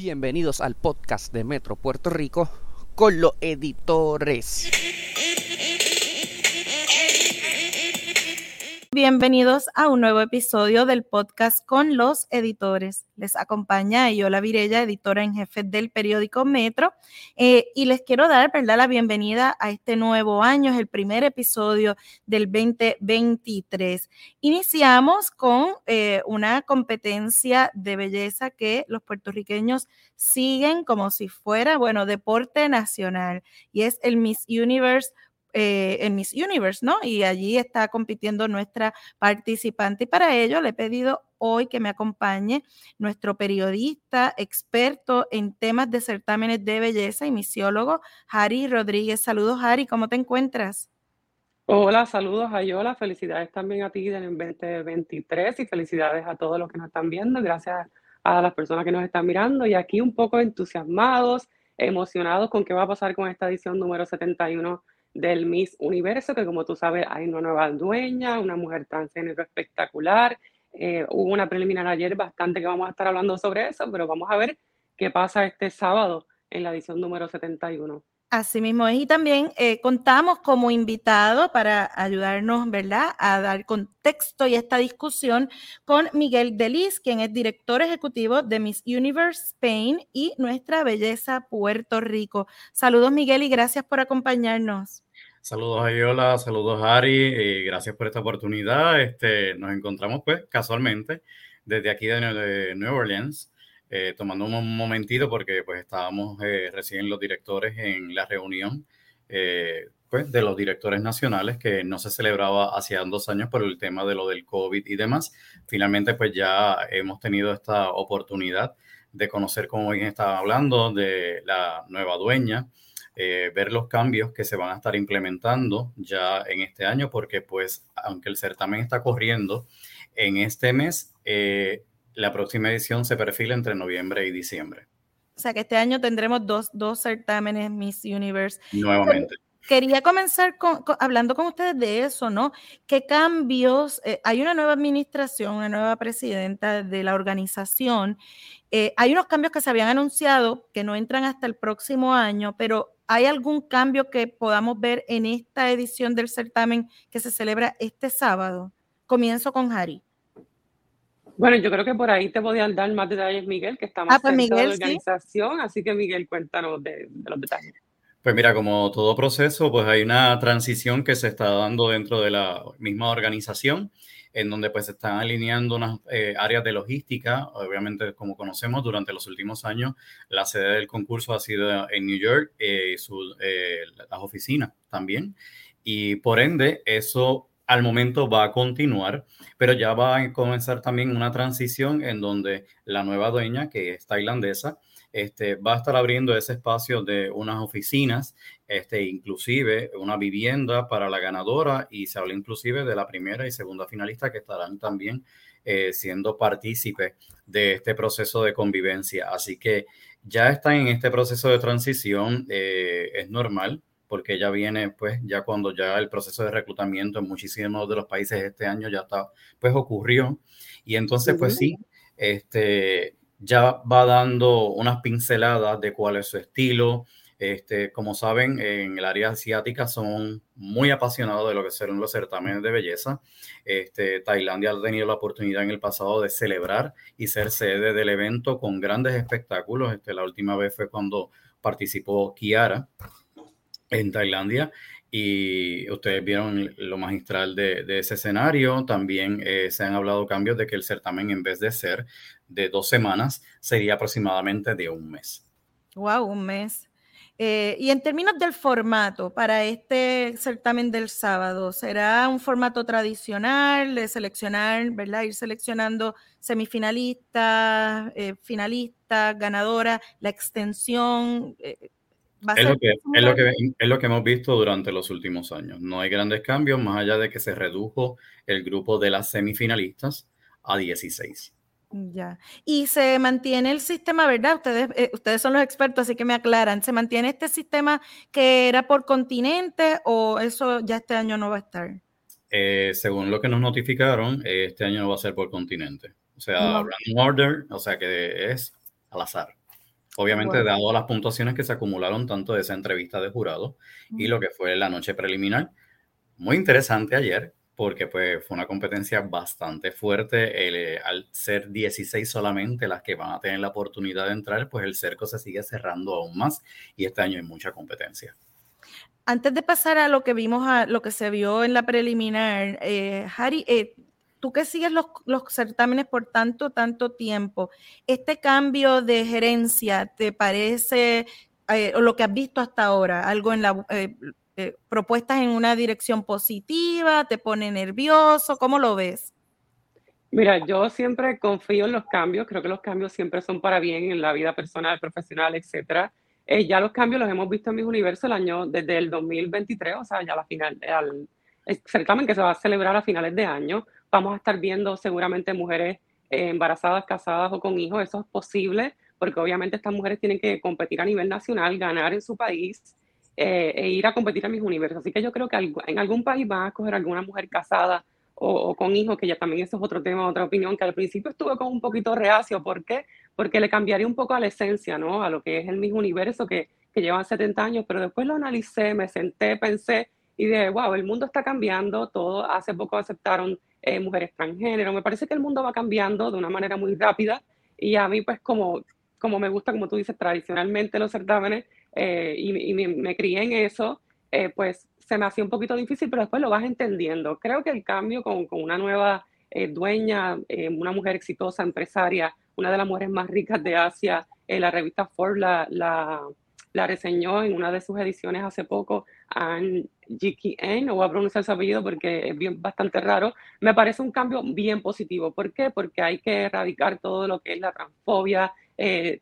Bienvenidos al podcast de Metro Puerto Rico con los editores. Bienvenidos a un nuevo episodio del podcast con los editores. Les acompaña Yola Virella, editora en jefe del periódico Metro, eh, y les quiero dar ¿verdad? la bienvenida a este nuevo año, es el primer episodio del 2023. Iniciamos con eh, una competencia de belleza que los puertorriqueños siguen como si fuera, bueno, deporte nacional, y es el Miss Universe eh, en Miss Universe, ¿no? Y allí está compitiendo nuestra participante. Y para ello le he pedido hoy que me acompañe nuestro periodista experto en temas de certámenes de belleza y misiólogo, Harry Rodríguez. Saludos, Harry, ¿cómo te encuentras? Hola, saludos a Yola, felicidades también a ti en el 2023 y felicidades a todos los que nos están viendo, gracias a las personas que nos están mirando y aquí un poco entusiasmados, emocionados con qué va a pasar con esta edición número 71 del Miss Universo, que como tú sabes hay una nueva dueña, una mujer transgénero espectacular. Eh, hubo una preliminar ayer bastante que vamos a estar hablando sobre eso, pero vamos a ver qué pasa este sábado en la edición número 71. Así mismo es. Y también eh, contamos como invitado para ayudarnos, ¿verdad?, a dar contexto y esta discusión con Miguel Delis, quien es director ejecutivo de Miss Universe Spain y Nuestra Belleza Puerto Rico. Saludos, Miguel, y gracias por acompañarnos. Saludos a Yola, saludos Ari, y gracias por esta oportunidad. Este, nos encontramos, pues, casualmente desde aquí de, de New Orleans eh, tomando un momentito porque pues estábamos eh, recién los directores en la reunión eh, pues, de los directores nacionales que no se celebraba hacía dos años por el tema de lo del COVID y demás. Finalmente pues ya hemos tenido esta oportunidad de conocer, como bien estaba hablando, de la nueva dueña, ver los cambios que se van a estar implementando ya en este año, porque pues aunque el certamen está corriendo en este mes, la próxima edición se perfila entre noviembre y diciembre. O sea que este año tendremos dos, dos certámenes Miss Universe. Nuevamente. Quería comenzar hablando con ustedes de eso, ¿no? ¿Qué cambios? Eh, hay una nueva administración, una nueva presidenta de la organización. Eh, hay unos cambios que se habían anunciado que no entran hasta el próximo año, pero ¿hay algún cambio que podamos ver en esta edición del certamen que se celebra este sábado? Comienzo con Harry. Bueno, yo creo que por ahí te podían dar más detalles, Miguel, que estamos ah, pues en la organización, así que Miguel, cuéntanos de, los detalles. Pues mira, como todo proceso, pues hay una transición que se está dando dentro de la misma organización, en donde pues se están alineando unas eh, áreas de logística. Obviamente, como conocemos, durante los últimos años, la sede del concurso ha sido en New York, eh, eh, las oficinas también. Y por ende, eso al momento va a continuar, pero ya va a comenzar también una transición en donde la nueva dueña, que es tailandesa, este, va a estar abriendo ese espacio de unas oficinas, este, inclusive una vivienda para la ganadora y se habla inclusive de la primera y segunda finalista que estarán también eh, siendo partícipes de este proceso de convivencia. Así que ya están en este proceso de transición, eh, es normal, porque ya viene, pues, ya cuando ya el proceso de reclutamiento en muchísimos de los países este año ya está, pues, ocurrió. Y entonces, pues sí, este, ya va dando unas pinceladas de cuál es su estilo. Este, como saben, en el área asiática son muy apasionados de lo que son los certámenes de belleza. Este, Tailandia ha tenido la oportunidad en el pasado de celebrar y ser sede del evento con grandes espectáculos. Este, la última vez fue cuando participó Kiara, en Tailandia y ustedes vieron lo magistral de, ese escenario. También eh, se han hablado cambios de que el certamen en vez de ser de dos semanas sería aproximadamente de un mes. Wow, un mes. Eh, y en términos del formato para este certamen del sábado, ¿será un formato tradicional de seleccionar, ¿verdad? Ir seleccionando semifinalistas, eh, finalistas, ganadoras, la extensión. Es lo, que, es, lo que, es lo que hemos visto durante los últimos años. No hay grandes cambios, más allá de que se redujo el grupo de las semifinalistas a 16. Ya. Y se mantiene el sistema, ¿verdad? Ustedes, eh, ustedes son los expertos, así que me aclaran. ¿Se mantiene este sistema que era por continente o eso ya este año no va a estar? Eh, según lo que nos notificaron, este año no va a ser por continente. O sea, random order, o sea que es al azar. Obviamente, dado las puntuaciones que se acumularon tanto de esa entrevista de jurado y lo que fue la noche preliminar, muy interesante ayer, porque pues fue una competencia bastante fuerte. Eh, al ser 16 solamente las que van a tener la oportunidad de entrar, pues el cerco se sigue cerrando aún más y este año hay mucha competencia. Antes de pasar a lo que vimos, a lo que se vio en la preliminar, eh, Harry, eh, tú que sigues los, los, certámenes por tanto, tanto tiempo, ¿este cambio de gerencia te parece, o lo que has visto hasta ahora, algo en la, eh, propuestas en una dirección positiva, te pone nervioso, ¿cómo lo ves? Mira, yo siempre confío en los cambios, creo que los cambios siempre son para bien en la vida personal, profesional, etcétera. Eh, ya los cambios los hemos visto en mis universo el año desde el 2023, o sea, ya la final, al certamen que se va a celebrar a finales de año, vamos a estar viendo seguramente mujeres eh, embarazadas, casadas o con hijos, eso es posible, porque obviamente estas mujeres tienen que competir a nivel nacional, ganar en su país eh, e ir a competir a mis universos. Así que yo creo que en algún país van a escoger alguna mujer casada o, con hijos, que ya también eso es otro tema, otra opinión, que al principio estuve como un poquito reacio. ¿Por qué? Porque le cambiaría un poco a la esencia, ¿no? A lo que es el mismo universo que, que llevan 70 años, pero después lo analicé, me senté, pensé y dije, wow, el mundo está cambiando, todo, hace poco aceptaron eh, mujeres transgénero, me parece que el mundo va cambiando de una manera muy rápida y a mí pues como, como me gusta, como tú dices, tradicionalmente los certámenes, eh, y, me, crié en eso, eh, pues se me hacía un poquito difícil, pero después lo vas entendiendo. Creo que el cambio con, con una nueva eh, dueña, una mujer exitosa, empresaria, una de las mujeres más ricas de Asia, la revista Forbes la, la, la, reseñó en una de sus ediciones hace poco, Ann N, no voy a pronunciar su apellido porque es bien, bastante raro, me parece un cambio bien positivo. ¿Por qué? Porque hay que erradicar todo lo que es la transfobia,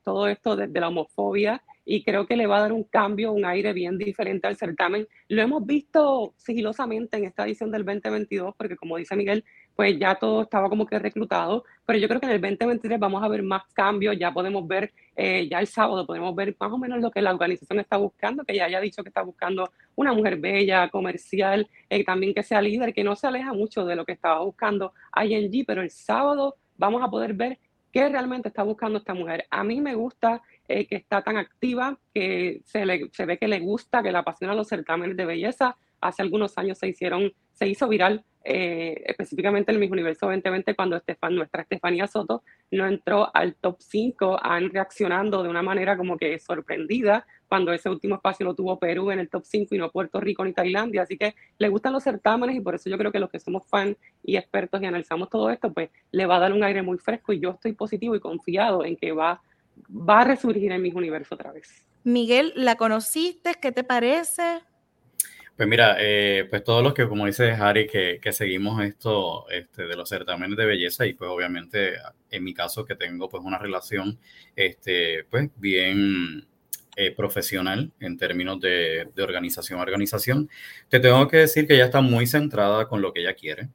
todo esto desde la homofobia y creo que le va a dar un cambio, un aire bien diferente al certamen. Lo hemos visto sigilosamente en esta edición del 2022, porque como dice Miguel, pues ya todo estaba como que reclutado, pero yo creo que en el 2023 vamos a ver más cambios, ya podemos ver, eh, ya el sábado podemos ver más o menos lo que la organización está buscando, que ya haya dicho que está buscando una mujer bella, comercial, eh, también que sea líder, que no se aleja mucho de lo que estaba buscando ING, pero el sábado vamos a poder ver qué realmente está buscando esta mujer. A mí me gusta eh, que está tan activa, que se, ve que le gusta, que le apasiona los certámenes de belleza. Hace algunos años se hicieron, se hizo viral, eh, específicamente en el Miss Universo 2020, cuando nuestra Estefanía Soto no entró al top 5, han reaccionando de una manera como que sorprendida, cuando ese último espacio lo tuvo Perú en el top 5 y no Puerto Rico ni Tailandia. Así que le gustan los certámenes y por eso yo creo que los que somos fans y expertos y analizamos todo esto, pues le va a dar un aire muy fresco y yo estoy positivo y confiado en que va va a resurgir en mi universo otra vez. Miguel, ¿la conociste? ¿Qué te parece? Pues mira, eh, pues todos los que, como dice Harry, que, que seguimos esto este, de los certámenes de belleza y pues obviamente en mi caso que tengo pues una relación este, pues bien eh, profesional en términos de, organización a organización, te tengo que decir que ella está muy centrada con lo que ella quiere.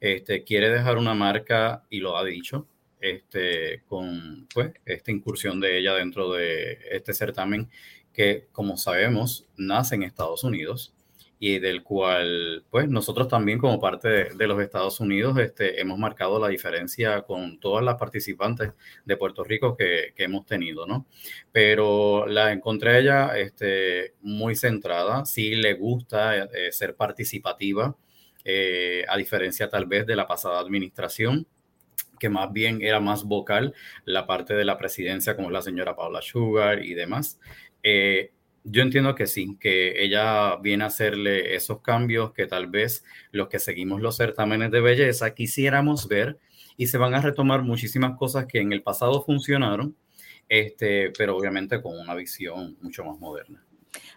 Este, quiere dejar una marca y lo ha dicho, este, con pues, esta incursión de ella dentro de este certamen que, como sabemos, nace en Estados Unidos y del cual, pues, nosotros también como parte de, los Estados Unidos este, hemos marcado la diferencia con todas las participantes de Puerto Rico que, que hemos tenido, ¿no? Pero la encontré ella este, muy centrada, sí le gusta eh, ser participativa, eh, a diferencia tal vez de la pasada administración, que más bien era más vocal la parte de la presidencia, como la señora Paula Sugar y demás. Eh, yo entiendo que sí, que ella viene a hacerle esos cambios que tal vez los que seguimos los certámenes de belleza quisiéramos ver y se van a retomar muchísimas cosas que en el pasado funcionaron, este, pero obviamente con una visión mucho más moderna.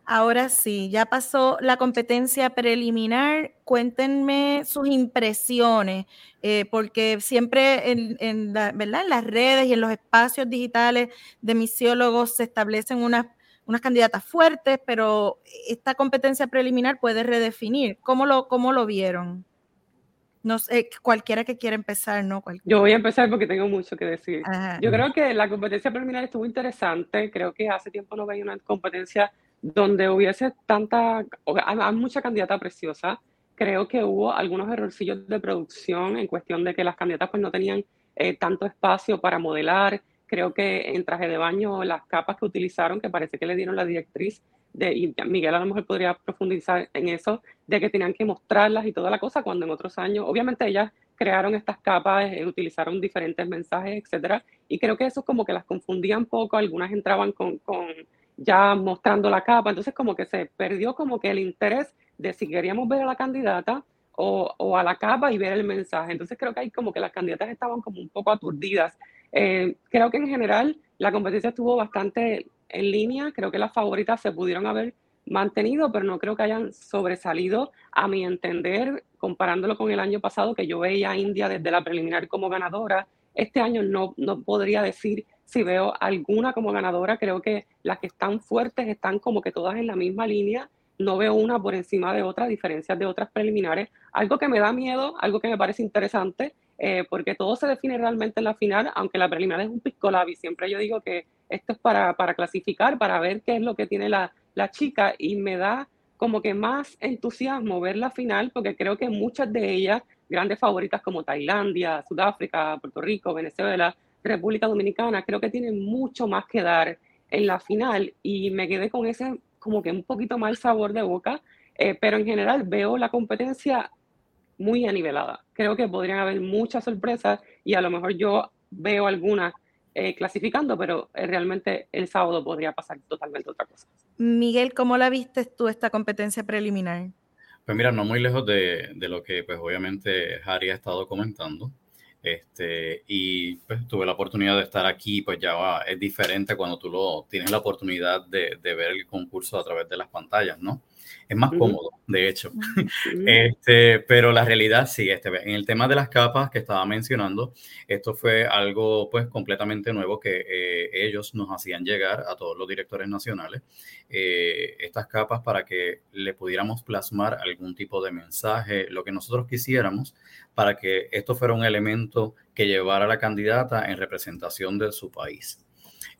Ahora sí, ya pasó la competencia preliminar. Cuéntenme sus impresiones, eh, porque siempre en, ¿verdad? en las redes y en los espacios digitales de misiólogos se establecen unas, unas candidatas fuertes, pero esta competencia preliminar puede redefinir. ¿Cómo lo, cómo lo vieron? No sé, cualquiera que quiera empezar, ¿no? Yo voy a empezar porque tengo mucho que decir. Yo creo que la competencia preliminar estuvo interesante. Creo que hace tiempo no veía una competencia donde hubiese tanta, hay mucha candidata preciosa. Creo que hubo algunos errorcillos de producción en cuestión de que las candidatas pues no tenían eh, tanto espacio para modelar, Creo que en traje de baño, las capas que utilizaron, que parece que le dieron la directriz, de, y Miguel a lo mejor podría profundizar en eso, de que tenían que mostrarlas y toda la cosa, cuando en otros años, obviamente ellas crearon estas capas, eh, utilizaron diferentes mensajes, etcétera, y creo que eso como que las confundía un poco, algunas entraban con, con ya mostrando la capa, entonces como que se perdió como que el interés de si queríamos ver a la candidata o, o, a la capa y ver el mensaje. Entonces creo que hay como que las candidatas estaban como un poco aturdidas. Eh, creo que en general la competencia estuvo bastante en línea, creo que las favoritas se pudieron haber mantenido, pero no creo que hayan sobresalido, a mi entender, comparándolo con el año pasado, que yo veía a India desde la preliminar como ganadora. Este año no, no podría decir si veo alguna como ganadora, creo que las que están fuertes están como que todas en la misma línea no veo una por encima de otra, a diferencia de otras preliminares. Algo que me da miedo, algo que me parece interesante, eh, porque todo se define realmente en la final, aunque la preliminar es un pisco labi. Siempre yo digo que esto es para, para clasificar, para ver qué es lo que tiene la, la chica, y me da como que más entusiasmo ver la final, porque creo que muchas de ellas, grandes favoritas como Tailandia, Sudáfrica, Puerto Rico, Venezuela, República Dominicana, creo que tienen mucho más que dar en la final, y me quedé con ese como que un poquito mal sabor de boca, eh, pero en general veo la competencia muy anivelada. Creo que podrían haber muchas sorpresas y a lo mejor yo veo algunas eh, clasificando, pero eh, realmente el sábado podría pasar totalmente otra cosa. Miguel, ¿cómo la viste tú esta competencia preliminar? Pues mira, no muy lejos de, de lo que pues obviamente Harry ha estado comentando. Este, y pues tuve la oportunidad de estar aquí, pues ya va, es diferente cuando tú lo tienes la oportunidad de, de, ver el concurso a través de las pantallas, ¿no? Es más cómodo, de hecho. este, pero la realidad sí, este, en el tema de las capas que estaba mencionando, esto fue algo pues completamente nuevo que eh, ellos nos hacían llegar a todos los directores nacionales, eh, estas capas para que le pudiéramos plasmar algún tipo de mensaje, lo que nosotros quisiéramos, para que esto fuera un elemento que llevara a la candidata en representación de su país.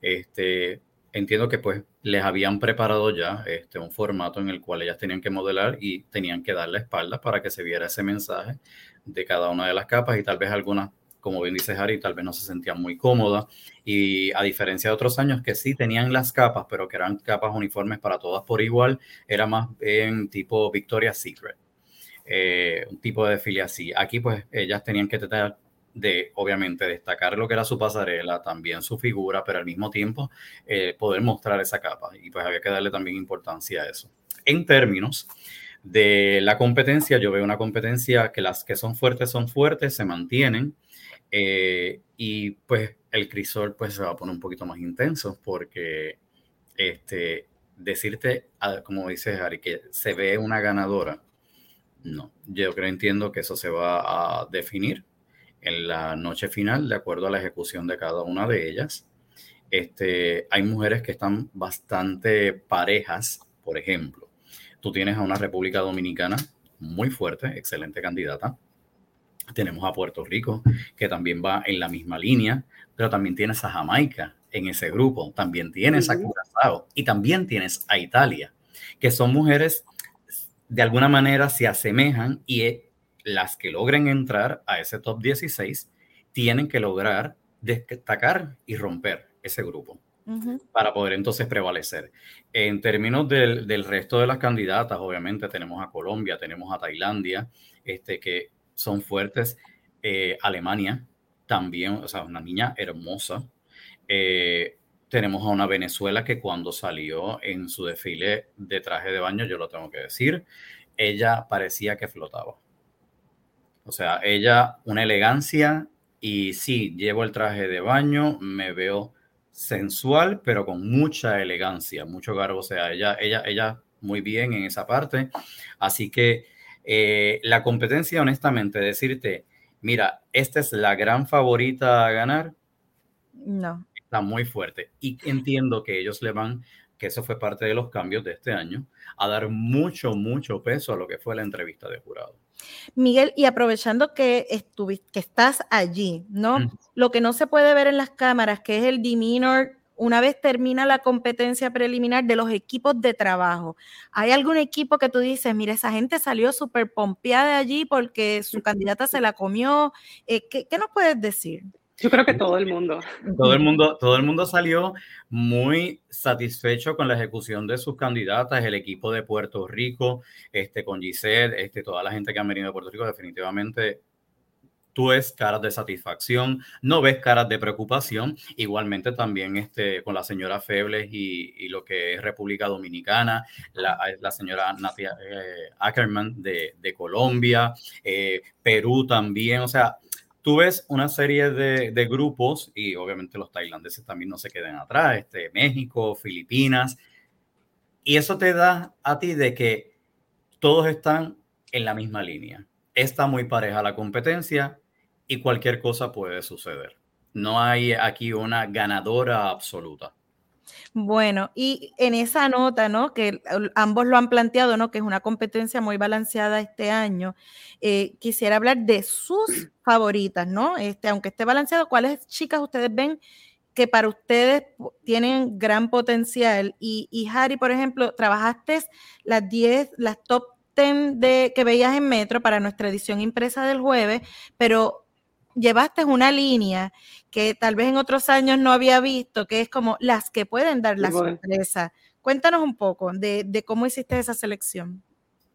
Este, entiendo que pues les habían preparado ya este, un formato en el cual ellas tenían que modelar y tenían que dar la espalda para que se viera ese mensaje de cada una de las capas y tal vez algunas, como bien dice Harry, tal vez no se sentían muy cómodas y a diferencia de otros años que sí tenían las capas, pero que eran capas uniformes para todas por igual, era más en tipo Victoria's Secret. Eh, un tipo de desfile así. Aquí pues ellas tenían que tratar de, obviamente, destacar lo que era su pasarela, también su figura, pero al mismo tiempo eh, poder mostrar esa capa. Y pues había que darle también importancia a eso. En términos de la competencia, yo veo una competencia que las que son fuertes son fuertes, se mantienen. Eh, y pues el crisol pues se va a poner un poquito más intenso porque este, decirte, como dice Harry, que se ve una ganadora, no, yo creo entiendo que eso se va a definir en la noche final de acuerdo a la ejecución de cada una de ellas. Este, hay mujeres que están bastante parejas, por ejemplo. Tú tienes a una República Dominicana muy fuerte, excelente candidata. Tenemos a Puerto Rico, que también va en la misma línea, pero también tienes a Jamaica en ese grupo, también tienes a Curazao y también tienes a Italia, que son mujeres de alguna manera se asemejan y las que logren entrar a ese top 16 tienen que lograr destacar y romper ese grupo para poder entonces prevalecer. En términos del, del, resto de las candidatas, obviamente tenemos a Colombia, tenemos a Tailandia, este, que son fuertes. Eh, Alemania también, o sea, una niña hermosa. Eh, tenemos a una Venezuela que cuando salió en su desfile de traje de baño, yo lo tengo que decir, ella parecía que flotaba. O sea, ella, una elegancia y sí, llevo el traje de baño, me veo sensual, pero con mucha elegancia, mucho garbo. O sea, ella, ella, ella muy bien en esa parte. Así que eh, la competencia, honestamente, decirte, mira, esta es la gran favorita a ganar. No. Está muy fuerte. Y entiendo que ellos le van, que eso fue parte de los cambios de este año, a dar mucho, mucho peso a lo que fue la entrevista de jurado. Miguel, y aprovechando que, estuviste, que estás allí, ¿no? Lo que no se puede ver en las cámaras, que es el demeanor una vez termina la competencia preliminar de los equipos de trabajo. ¿Hay algún equipo que tú dices, mira, esa gente salió súper pompeada de allí porque su candidata se la comió? Eh, ¿qué, ¿qué, nos puedes decir? Yo creo que todo el mundo. Todo el mundo, todo el mundo salió muy satisfecho con la ejecución de sus candidatas, el equipo de Puerto Rico, este, con Giselle, este, toda la gente que ha venido de Puerto Rico, definitivamente tú ves caras de satisfacción, no ves caras de preocupación. Igualmente también este, con la señora Febles y, lo que es República Dominicana, la, señora Natia eh, Ackerman de, Colombia, eh, Perú también, o sea, tú ves una serie de, grupos y obviamente los tailandeses también no se quedan atrás, este, México, Filipinas, y eso te da a ti de que todos están en la misma línea. Está muy pareja la competencia y cualquier cosa puede suceder. No hay aquí una ganadora absoluta. Bueno, y en esa nota, ¿no? Que ambos lo han planteado, ¿no? Que es una competencia muy balanceada este año. Eh, quisiera hablar de sus favoritas, ¿no? Este, aunque esté balanceado, ¿cuáles chicas ustedes ven que para ustedes tienen gran potencial? Y, y Harry, por ejemplo, trabajaste las 10, las top 10 de, que veías en Metro para nuestra edición impresa del jueves, pero llevaste una línea que tal vez en otros años no había visto, que es como las que pueden dar la sorpresa. Cuéntanos un poco de, cómo hiciste esa selección.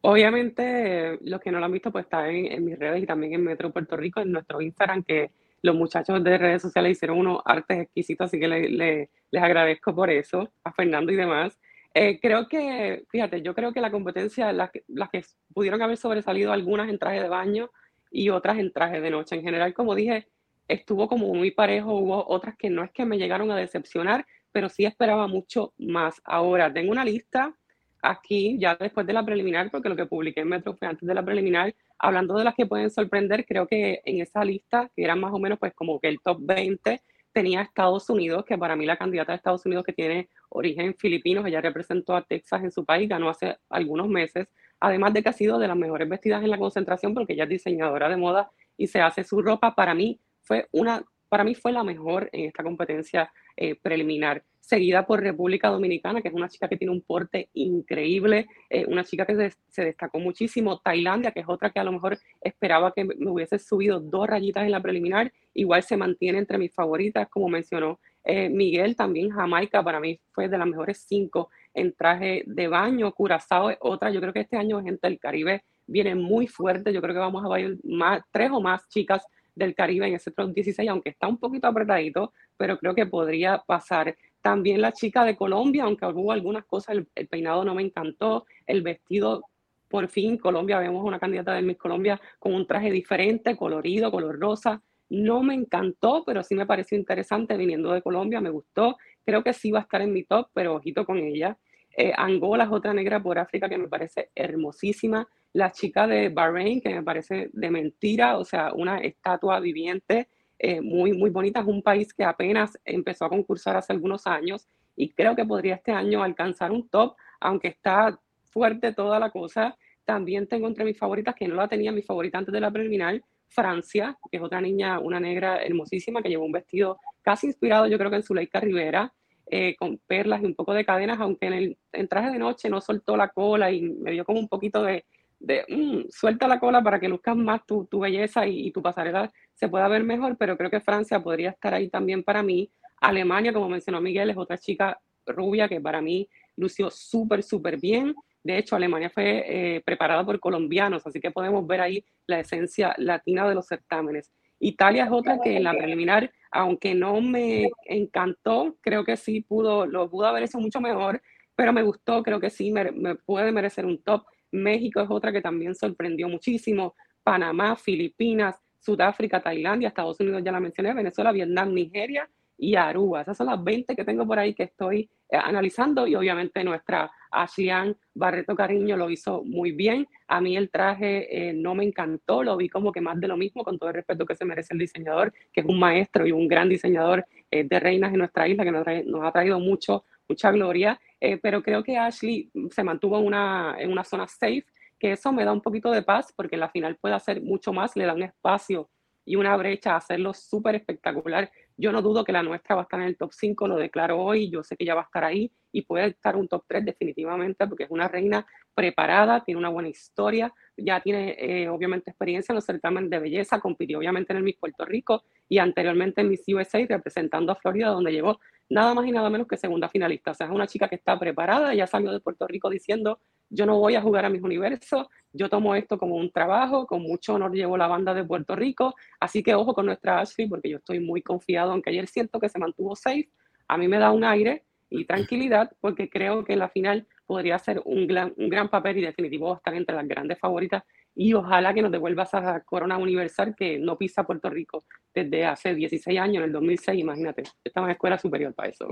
Obviamente, los que no lo han visto, pues está en, mis redes y también en Metro Puerto Rico, en nuestro Instagram, que los muchachos de redes sociales hicieron unos artes exquisitos, así que les agradezco por eso, a Fernando y demás. Eh, creo que, fíjate, yo creo que la competencia, las, las que pudieron haber sobresalido algunas en traje de baño, y otras en traje de noche. En general, como dije, estuvo como muy parejo, hubo otras que no es que me llegaron a decepcionar, pero sí esperaba mucho más. Ahora, tengo una lista aquí, ya después de la preliminar, porque lo que publiqué en Metro fue antes de la preliminar, hablando de las que pueden sorprender, creo que en esa lista, que eran más o menos pues como que el top 20, tenía Estados Unidos, que para mí la candidata de Estados Unidos que tiene origen filipino, ella representó a Texas en su país, ganó hace algunos meses, además de que ha sido de las mejores vestidas en la concentración porque ella es diseñadora de moda y se hace su ropa, para mí fue una, para mí fue la mejor en esta competencia eh, preliminar, seguida por República Dominicana, que es una chica que tiene un porte increíble, eh, una chica que se, destacó muchísimo, Tailandia, que es otra que a lo mejor esperaba que me hubiese subido dos rayitas en la preliminar, igual se mantiene entre mis favoritas, como mencionó eh, Miguel, también Jamaica, para mí fue de las mejores cinco en traje de baño, Curazao es otra. Yo creo que este año gente del Caribe viene muy fuerte. Yo creo que vamos a ver más, tres o más chicas del Caribe en ese top 16, aunque está un poquito apretadito, pero creo que podría pasar. También la chica de Colombia, aunque hubo algunas cosas, el, peinado no me encantó, el vestido, por fin, Colombia, vemos una candidata de Miss Colombia con un traje diferente, colorido, color rosa. No me encantó, pero sí me pareció interesante viniendo de Colombia, me gustó. Creo que sí va a estar en mi top, pero ojito con ella. Eh, Angola es otra negra por África que me parece hermosísima. La chica de Bahrein, que me parece de mentira, o sea, una estatua viviente eh, muy, muy bonita. Es un país que apenas empezó a concursar hace algunos años y creo que podría este año alcanzar un top, aunque está fuerte toda la cosa. También tengo entre mis favoritas, que no la tenía mi favorita antes de la preliminar, Francia, que es otra niña, una negra hermosísima, que llevó un vestido casi inspirado, yo creo que en Zuleika Rivera, eh, con perlas y un poco de cadenas, aunque en el traje de noche no soltó la cola y me dio como un poquito de, de mm, suelta la cola para que luzcas más tu, tu belleza y, tu pasarela se pueda ver mejor, pero creo que Francia podría estar ahí también para mí. Alemania, como mencionó Miguel, es otra chica rubia que para mí lució súper, súper bien. De hecho, Alemania fue eh, preparada por colombianos, así que podemos ver ahí la esencia latina de los certámenes. Italia es otra que en la preliminar, aunque no me encantó, creo que sí pudo, lo pudo haber hecho mucho mejor, pero me gustó, creo que sí me, puede merecer un top. México es otra que también sorprendió muchísimo. Panamá, Filipinas, Sudáfrica, Tailandia, Estados Unidos ya la mencioné, Venezuela, Vietnam, Nigeria y Aruba. Esas son las 20 que tengo por ahí que estoy eh, analizando y obviamente nuestra Ashley Barreto Cariño lo hizo muy bien. A mí el traje eh, no me encantó, lo vi como que más de lo mismo, con todo el respeto que se merece el diseñador, que es un maestro y un gran diseñador eh, de reinas en nuestra isla, que nos, ha traído mucho, mucha gloria. pero creo que Ashley se mantuvo en una, en una zona safe, que eso me da un poquito de paz, porque en la final puede hacer mucho más, le da un espacio y una brecha a hacerlo súper espectacular Yo no dudo que la nuestra va a estar en el top 5, lo declaro hoy, yo sé que ya va a estar ahí y puede estar un top 3 definitivamente porque es una reina preparada, tiene una buena historia, ya tiene eh, obviamente experiencia en los certámenes de belleza, compitió obviamente en el Miss Puerto Rico y anteriormente en Miss USA representando a Florida donde llegó nada más y nada menos que segunda finalista. O sea, es una chica que está preparada, ya salió de Puerto Rico diciendo, yo no voy a jugar a mis universos, yo tomo esto como un trabajo, con mucho honor llevo la banda de Puerto Rico, así que ojo con nuestra Ashley porque yo estoy muy confiado, aunque ayer siento que se mantuvo safe, a mí me da un aire y tranquilidad porque creo que en la final podría ser un gran, un gran papel y definitivo estar entre las grandes favoritas y ojalá que nos devuelvas a Corona Universal que no pisa Puerto Rico desde hace 16 años, en el 2006, imagínate, estaba en escuela superior para eso.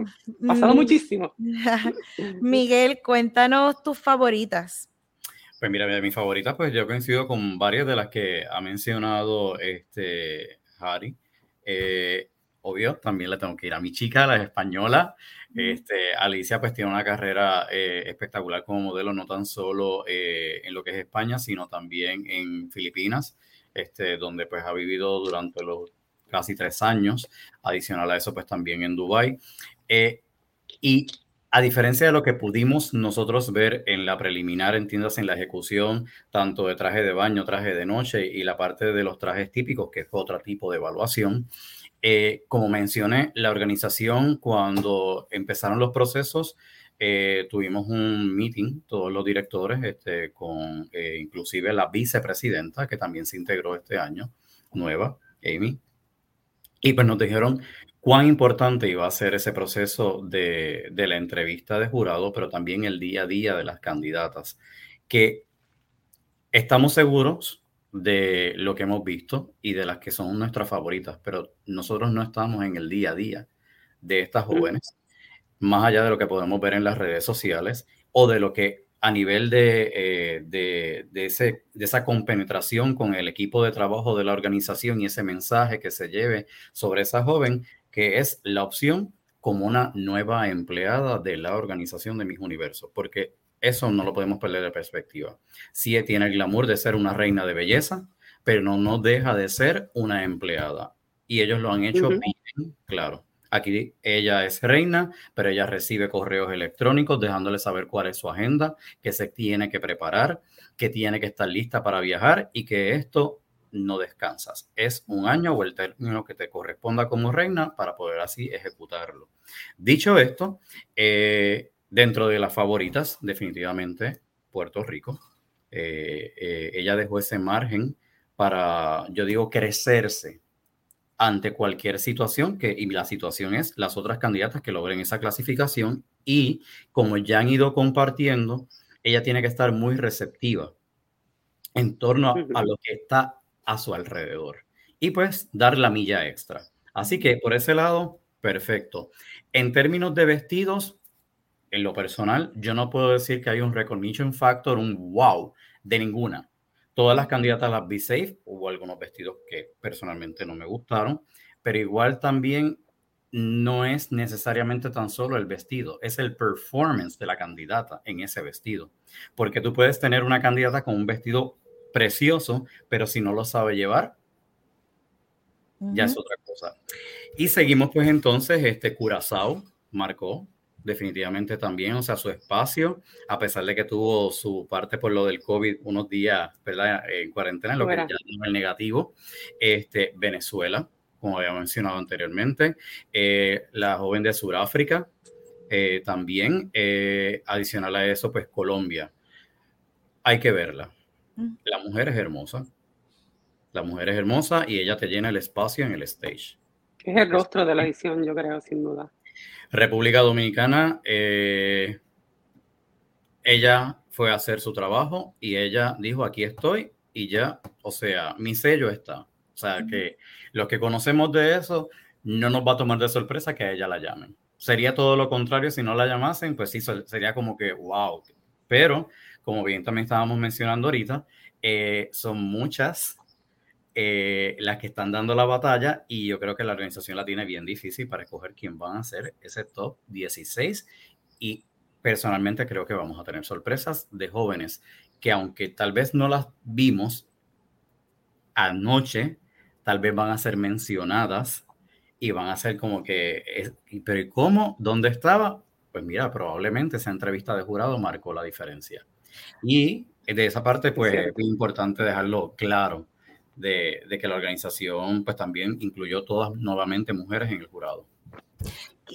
Pasado mm. muchísimo. Miguel, cuéntanos tus favoritas. Pues mira, mi favorita, pues yo coincido con varias de las que ha mencionado este Harry. Eh, obvio, también le tengo que ir a mi chica, la española. Este, Alicia pues tiene una carrera eh, espectacular como modelo, no tan solo eh, en lo que es España, sino también en Filipinas, este, donde pues ha vivido durante los casi tres años. Adicional a eso, pues también en Dubái. Eh, y a diferencia de lo que pudimos nosotros ver en la preliminar, entiendas, en la ejecución, tanto de traje de baño, traje de noche y la parte de los trajes típicos, que es otro tipo de evaluación, eh, como mencioné, la organización cuando empezaron los procesos, eh, tuvimos un meeting, todos los directores, este, con eh, inclusive la vicepresidenta, que también se integró este año, nueva, Amy. Y pues nos dijeron cuán importante iba a ser ese proceso de, de la entrevista de jurado, pero también el día a día de las candidatas, que estamos seguros de lo que hemos visto y de las que son nuestras favoritas, pero nosotros no estamos en el día a día de estas jóvenes, más allá de lo que podemos ver en las redes sociales o de lo que a nivel de, eh, de, de, ese, de esa compenetración con el equipo de trabajo de la organización y ese mensaje que se lleve sobre esa joven, que es la opción como una nueva empleada de la organización de Mis Universos, porque eso no lo podemos perder de perspectiva. Sí tiene el glamour de ser una reina de belleza, pero no, no deja de ser una empleada. Y ellos lo han hecho bien, claro. Aquí ella es reina, pero ella recibe correos electrónicos dejándole saber cuál es su agenda, que se tiene que preparar, que tiene que estar lista para viajar y que esto no descansas. Es un año o el término que te corresponda como reina para poder así ejecutarlo. Dicho esto, eh, Dentro de las favoritas, definitivamente, Puerto Rico. Eh, eh, ella dejó ese margen para, yo digo, crecerse ante cualquier situación, que, y la situación es las otras candidatas que logren esa clasificación y como ya han ido compartiendo, ella tiene que estar muy receptiva en torno a, a lo que está a su alrededor y pues dar la milla extra. Así que por ese lado, perfecto. En términos de vestidos, en lo personal, yo no puedo decir que hay un recognition factor, un wow, de ninguna. Todas las candidatas las vi safe, hubo algunos vestidos que personalmente no me gustaron, pero igual también no es necesariamente tan solo el vestido, es el performance de la candidata en ese vestido. Porque tú puedes tener una candidata con un vestido precioso, pero si no lo sabe llevar, ya es otra cosa. Y seguimos pues entonces, este Curazao marcó definitivamente también, o sea, su espacio, a pesar de que tuvo su parte por lo del COVID unos días, ¿verdad? En cuarentena, lo que ya no es negativo, este, Venezuela, como había mencionado anteriormente, eh, la joven de Sudáfrica, eh, también, eh, adicional a eso, pues Colombia. Hay que verla. Mm. La mujer es hermosa. La mujer es hermosa y ella te llena el espacio en el stage. Es el rostro de la edición, yo creo, sin duda. República Dominicana, eh, ella fue a hacer su trabajo y ella dijo, aquí estoy y ya, o sea, mi sello está. O sea, que los que conocemos de eso, no nos va a tomar de sorpresa que a ella la llamen. Sería todo lo contrario si no la llamasen, pues sí, sería como que, wow. Pero, como bien también estábamos mencionando ahorita, eh, son muchas eh, las que están dando la batalla y yo creo que la organización la tiene bien difícil para escoger quién van a ser ese top 16 y personalmente creo que vamos a tener sorpresas de jóvenes que aunque tal vez no las vimos anoche, tal vez van a ser mencionadas y van a ser como que, pero ¿y cómo? ¿Dónde estaba? Pues mira, probablemente esa entrevista de jurado marcó la diferencia. Y de esa parte, pues es importante dejarlo claro de, que la organización pues también incluyó todas nuevamente mujeres en el jurado.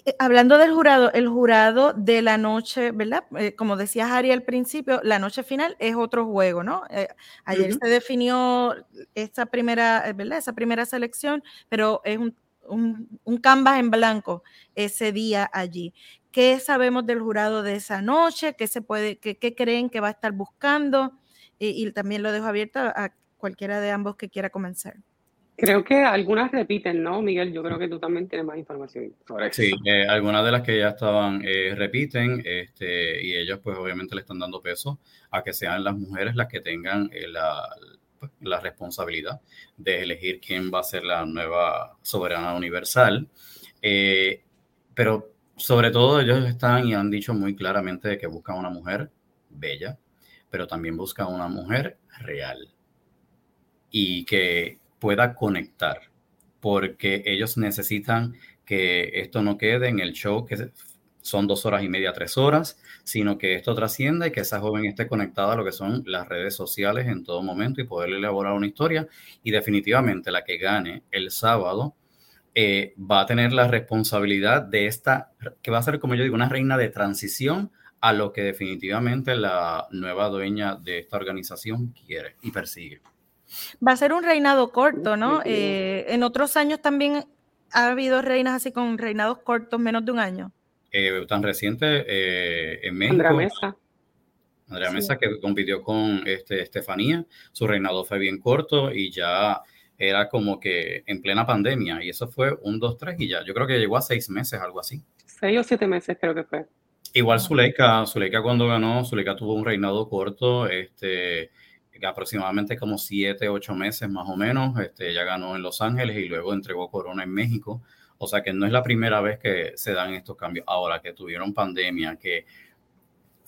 Eh, hablando del jurado, el jurado de la noche, ¿verdad? Eh, como decía Harry al principio, la noche final es otro juego, ¿no? Eh, ayer se definió esta primera, ¿verdad? Esa primera selección, pero es un, un, canvas en blanco ese día allí. ¿Qué sabemos del jurado de esa noche? ¿Qué se puede, qué, creen que va a estar buscando? Y, y también lo dejo abierto a cualquiera de ambos que quiera comenzar. Creo que algunas repiten, ¿no, Miguel? Yo creo que tú también tienes más información. Sí, eh, algunas de las que ya estaban eh, repiten este, y ellos pues obviamente le están dando peso a que sean las mujeres las que tengan eh, la, pues, la, responsabilidad de elegir quién va a ser la nueva soberana universal. pero sobre todo ellos están y han dicho muy claramente que buscan una mujer bella, pero también buscan una mujer real y que pueda conectar, porque ellos necesitan que esto no quede en el show que son dos horas y media, tres horas, sino que esto trascienda y que esa joven esté conectada a lo que son las redes sociales en todo momento y poder elaborar una historia. Y definitivamente la que gane el sábado eh, va a tener la responsabilidad de esta, que va a ser, como yo digo, una reina de transición a lo que definitivamente la nueva dueña de esta organización quiere y persigue. Va a ser un reinado corto, ¿no? Eh, en otros años también ha habido reinas así con reinados cortos, menos de un año. Eh, tan reciente eh, en México. Andrea Mesa. Andrea Mesa, que compitió con este, Estefanía, su reinado fue bien corto y ya era como que en plena pandemia, y eso fue un, dos, tres, y ya, yo creo que llegó a seis meses, algo así. Seis o siete meses creo que fue. Igual Zuleika, Zuleika cuando ganó, Zuleika tuvo un reinado corto, este, aproximadamente como siete, ocho meses más o menos. Este, ella ganó en Los Ángeles y luego entregó corona en México. O sea que no es la primera vez que se dan estos cambios. Ahora que tuvieron pandemia, que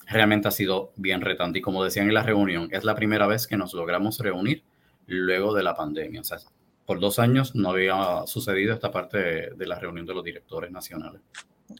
realmente ha sido bien retante. Y como decían en la reunión, es la primera vez que nos logramos reunir luego de la pandemia. O sea, por dos años no había sucedido esta parte de, la reunión de los directores nacionales.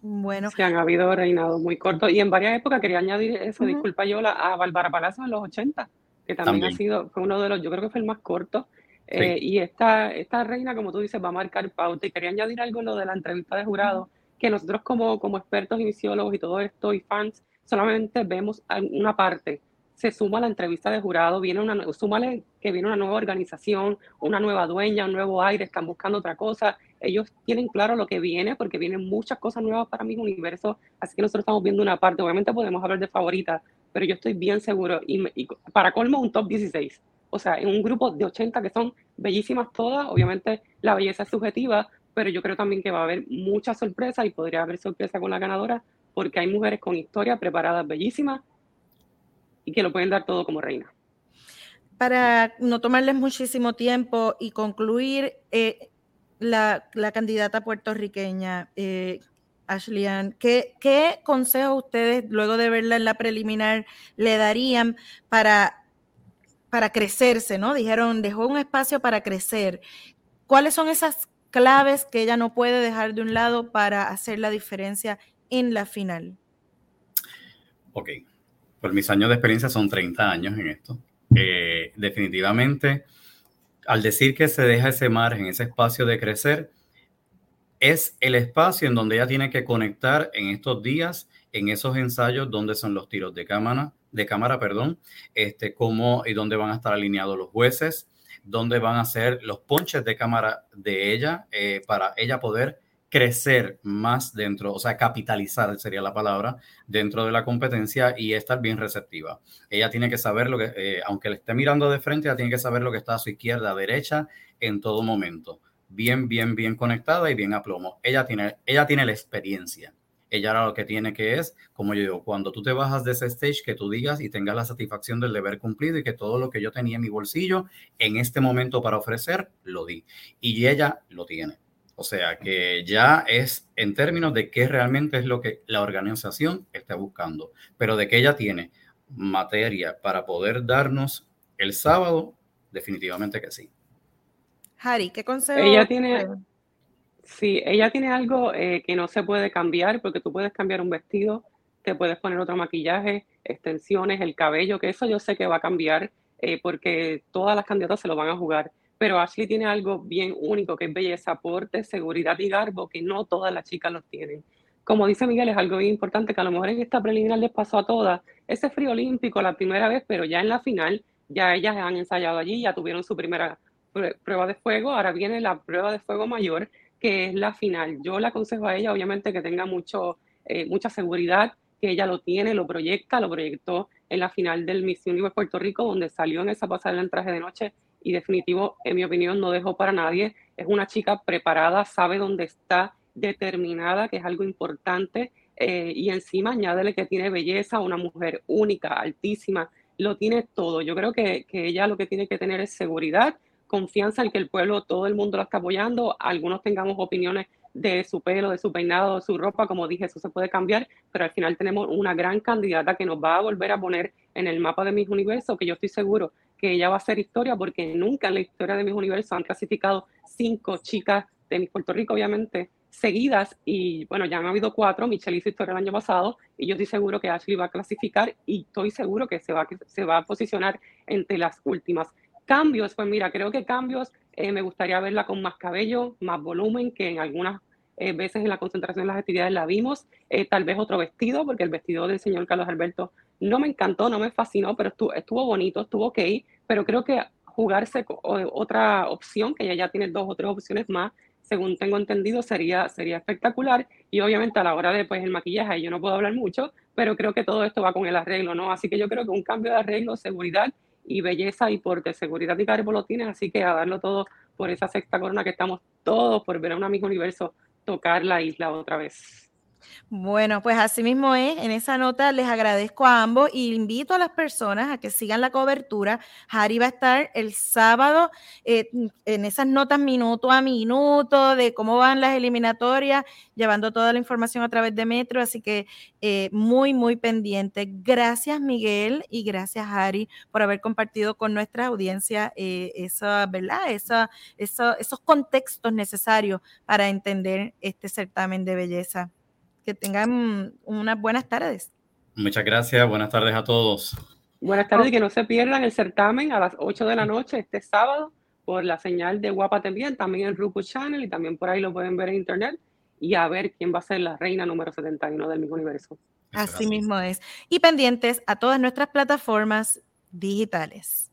Bueno. Se han habido reinados muy cortos. Y en varias épocas quería añadir eso, disculpa yo, a Bárbara Palacio en los 80 que también, ha sido, fue uno de los, yo creo que fue el más corto. Eh, y esta, esta reina, como tú dices, va a marcar pauta. Y quería añadir algo en lo de la entrevista de jurado, que nosotros como, como expertos iniciólogos y todo esto y fans, solamente vemos una parte. Se suma la entrevista de jurado, viene una, súmale que viene una nueva organización, una nueva dueña, un nuevo aire, están buscando otra cosa. Ellos tienen claro lo que viene, porque vienen muchas cosas nuevas para mi universo, así que nosotros estamos viendo una parte. Obviamente podemos hablar de favoritas, pero yo estoy bien seguro, y, para colmo un top 16, o sea, en un grupo de 80 que son bellísimas todas, obviamente la belleza es subjetiva, pero yo creo también que va a haber mucha sorpresa y podría haber sorpresa con la ganadora, porque hay mujeres con historia preparadas bellísimas y que lo pueden dar todo como reina. Para no tomarles muchísimo tiempo y concluir, eh, la, la, candidata puertorriqueña, eh, Ashleyan, ¿qué, ¿qué consejos ustedes, luego de verla en la preliminar, le darían para, para crecerse, ¿no? Dijeron, dejó un espacio para crecer. ¿Cuáles son esas claves que ella no puede dejar de un lado para hacer la diferencia en la final? Ok, por mis años de experiencia son 30 años en esto. Eh, definitivamente, al decir que se deja ese margen, ese espacio de crecer, es el espacio en donde ella tiene que conectar en estos días, en esos ensayos donde son los tiros de cámara, de cámara, perdón, este, cómo y dónde van a estar alineados los jueces, dónde van a ser los ponches de cámara de ella eh, para ella poder crecer más dentro, o sea, capitalizar sería la palabra, dentro de la competencia y estar bien receptiva. Ella tiene que saber lo que, eh, aunque le esté mirando de frente, ella tiene que saber lo que está a su izquierda, derecha, en todo momento bien, bien, bien conectada y bien a plomo. Ella tiene, ella tiene la experiencia. Ella ahora lo que tiene que es, como yo digo, cuando tú te bajas de ese stage, que tú digas y tengas la satisfacción del deber cumplido y que todo lo que yo tenía en mi bolsillo en este momento para ofrecer, lo di. Y ella lo tiene. O sea que ya es en términos de qué realmente es lo que la organización está buscando, pero de que ella tiene materia para poder darnos el sábado, definitivamente que sí. Harry, ¿qué consejo? Ella tiene, Sí, ella tiene algo eh, que no se puede cambiar porque tú puedes cambiar un vestido, te puedes poner otro maquillaje, extensiones, el cabello, que eso yo sé que va a cambiar eh, porque todas las candidatas se lo van a jugar. Pero Ashley tiene algo bien único que es belleza, porte, seguridad y garbo que no todas las chicas los tienen. Como dice Miguel, es algo bien importante que a lo mejor en esta preliminar les pasó a todas. Ese frío olímpico la primera vez, pero ya en la final, ya ellas han ensayado allí, ya tuvieron su primera prueba de fuego, ahora viene la prueba de fuego mayor, que es la final. Yo le aconsejo a ella, obviamente, que tenga mucho, eh, mucha seguridad, que ella lo tiene, lo proyecta, lo proyectó en la final del Miss Universe Puerto Rico, donde salió en esa pasada en traje de noche y definitivo, en mi opinión, no dejó para nadie. Es una chica preparada, sabe dónde está, determinada, que es algo importante, eh, y encima añádele que tiene belleza, una mujer única, altísima, lo tiene todo. Yo creo que, que ella lo que tiene que tener es seguridad, confianza en que el pueblo, todo el mundo la está apoyando, algunos tengamos opiniones de su pelo, de su peinado, de su ropa, como dije, eso se puede cambiar, pero al final tenemos una gran candidata que nos va a volver a poner en el mapa de mis universos, que yo estoy seguro que ella va a ser historia, porque nunca en la historia de mis universos han clasificado cinco chicas de mis Puerto Rico, obviamente, seguidas, y bueno, ya han habido cuatro, Michelle hizo historia el año pasado, y yo estoy seguro que Ashley va a clasificar, y estoy seguro que se va, que se va a posicionar entre las últimas. Cambios, pues mira, creo que cambios, eh, me gustaría verla con más cabello, más volumen, que en algunas eh, veces en la concentración de las actividades la vimos, eh, tal vez otro vestido, porque el vestido del señor Carlos Alberto no me encantó, no me fascinó, pero estuvo, estuvo bonito, estuvo ok, pero creo que jugarse otra opción, que ella ya tiene dos o tres opciones más, según tengo entendido, sería, sería espectacular. Y obviamente a la hora de pues, el maquillaje, yo no puedo hablar mucho, pero creo que todo esto va con el arreglo, ¿no? Así que yo creo que un cambio de arreglo, seguridad y belleza y porque seguridad y carbo lo tienen, así que a darlo todo por esa sexta corona que estamos todos por ver a un amigo universo tocar la isla otra vez. Bueno, pues así mismo es. En esa nota les agradezco a ambos y invito a las personas a que sigan la cobertura. Harry va a estar el sábado eh, en esas notas minuto a minuto de cómo van las eliminatorias, llevando toda la información a través de Metro. Así que eh, muy, muy pendiente. Gracias, Miguel, y gracias, Harry, por haber compartido con nuestra audiencia eh, esa, ¿verdad? Esa, esos contextos necesarios para entender este certamen de belleza que tengan unas buenas tardes. Muchas gracias, buenas tardes a todos. Buenas tardes y que no se pierdan el certamen a las 8 de la noche este sábado por la señal de Guapa también, también en Rupu Channel y también por ahí lo pueden ver en internet y a ver quién va a ser la reina número 71 del mismo universo. Así mismo es. Y pendientes a todas nuestras plataformas digitales.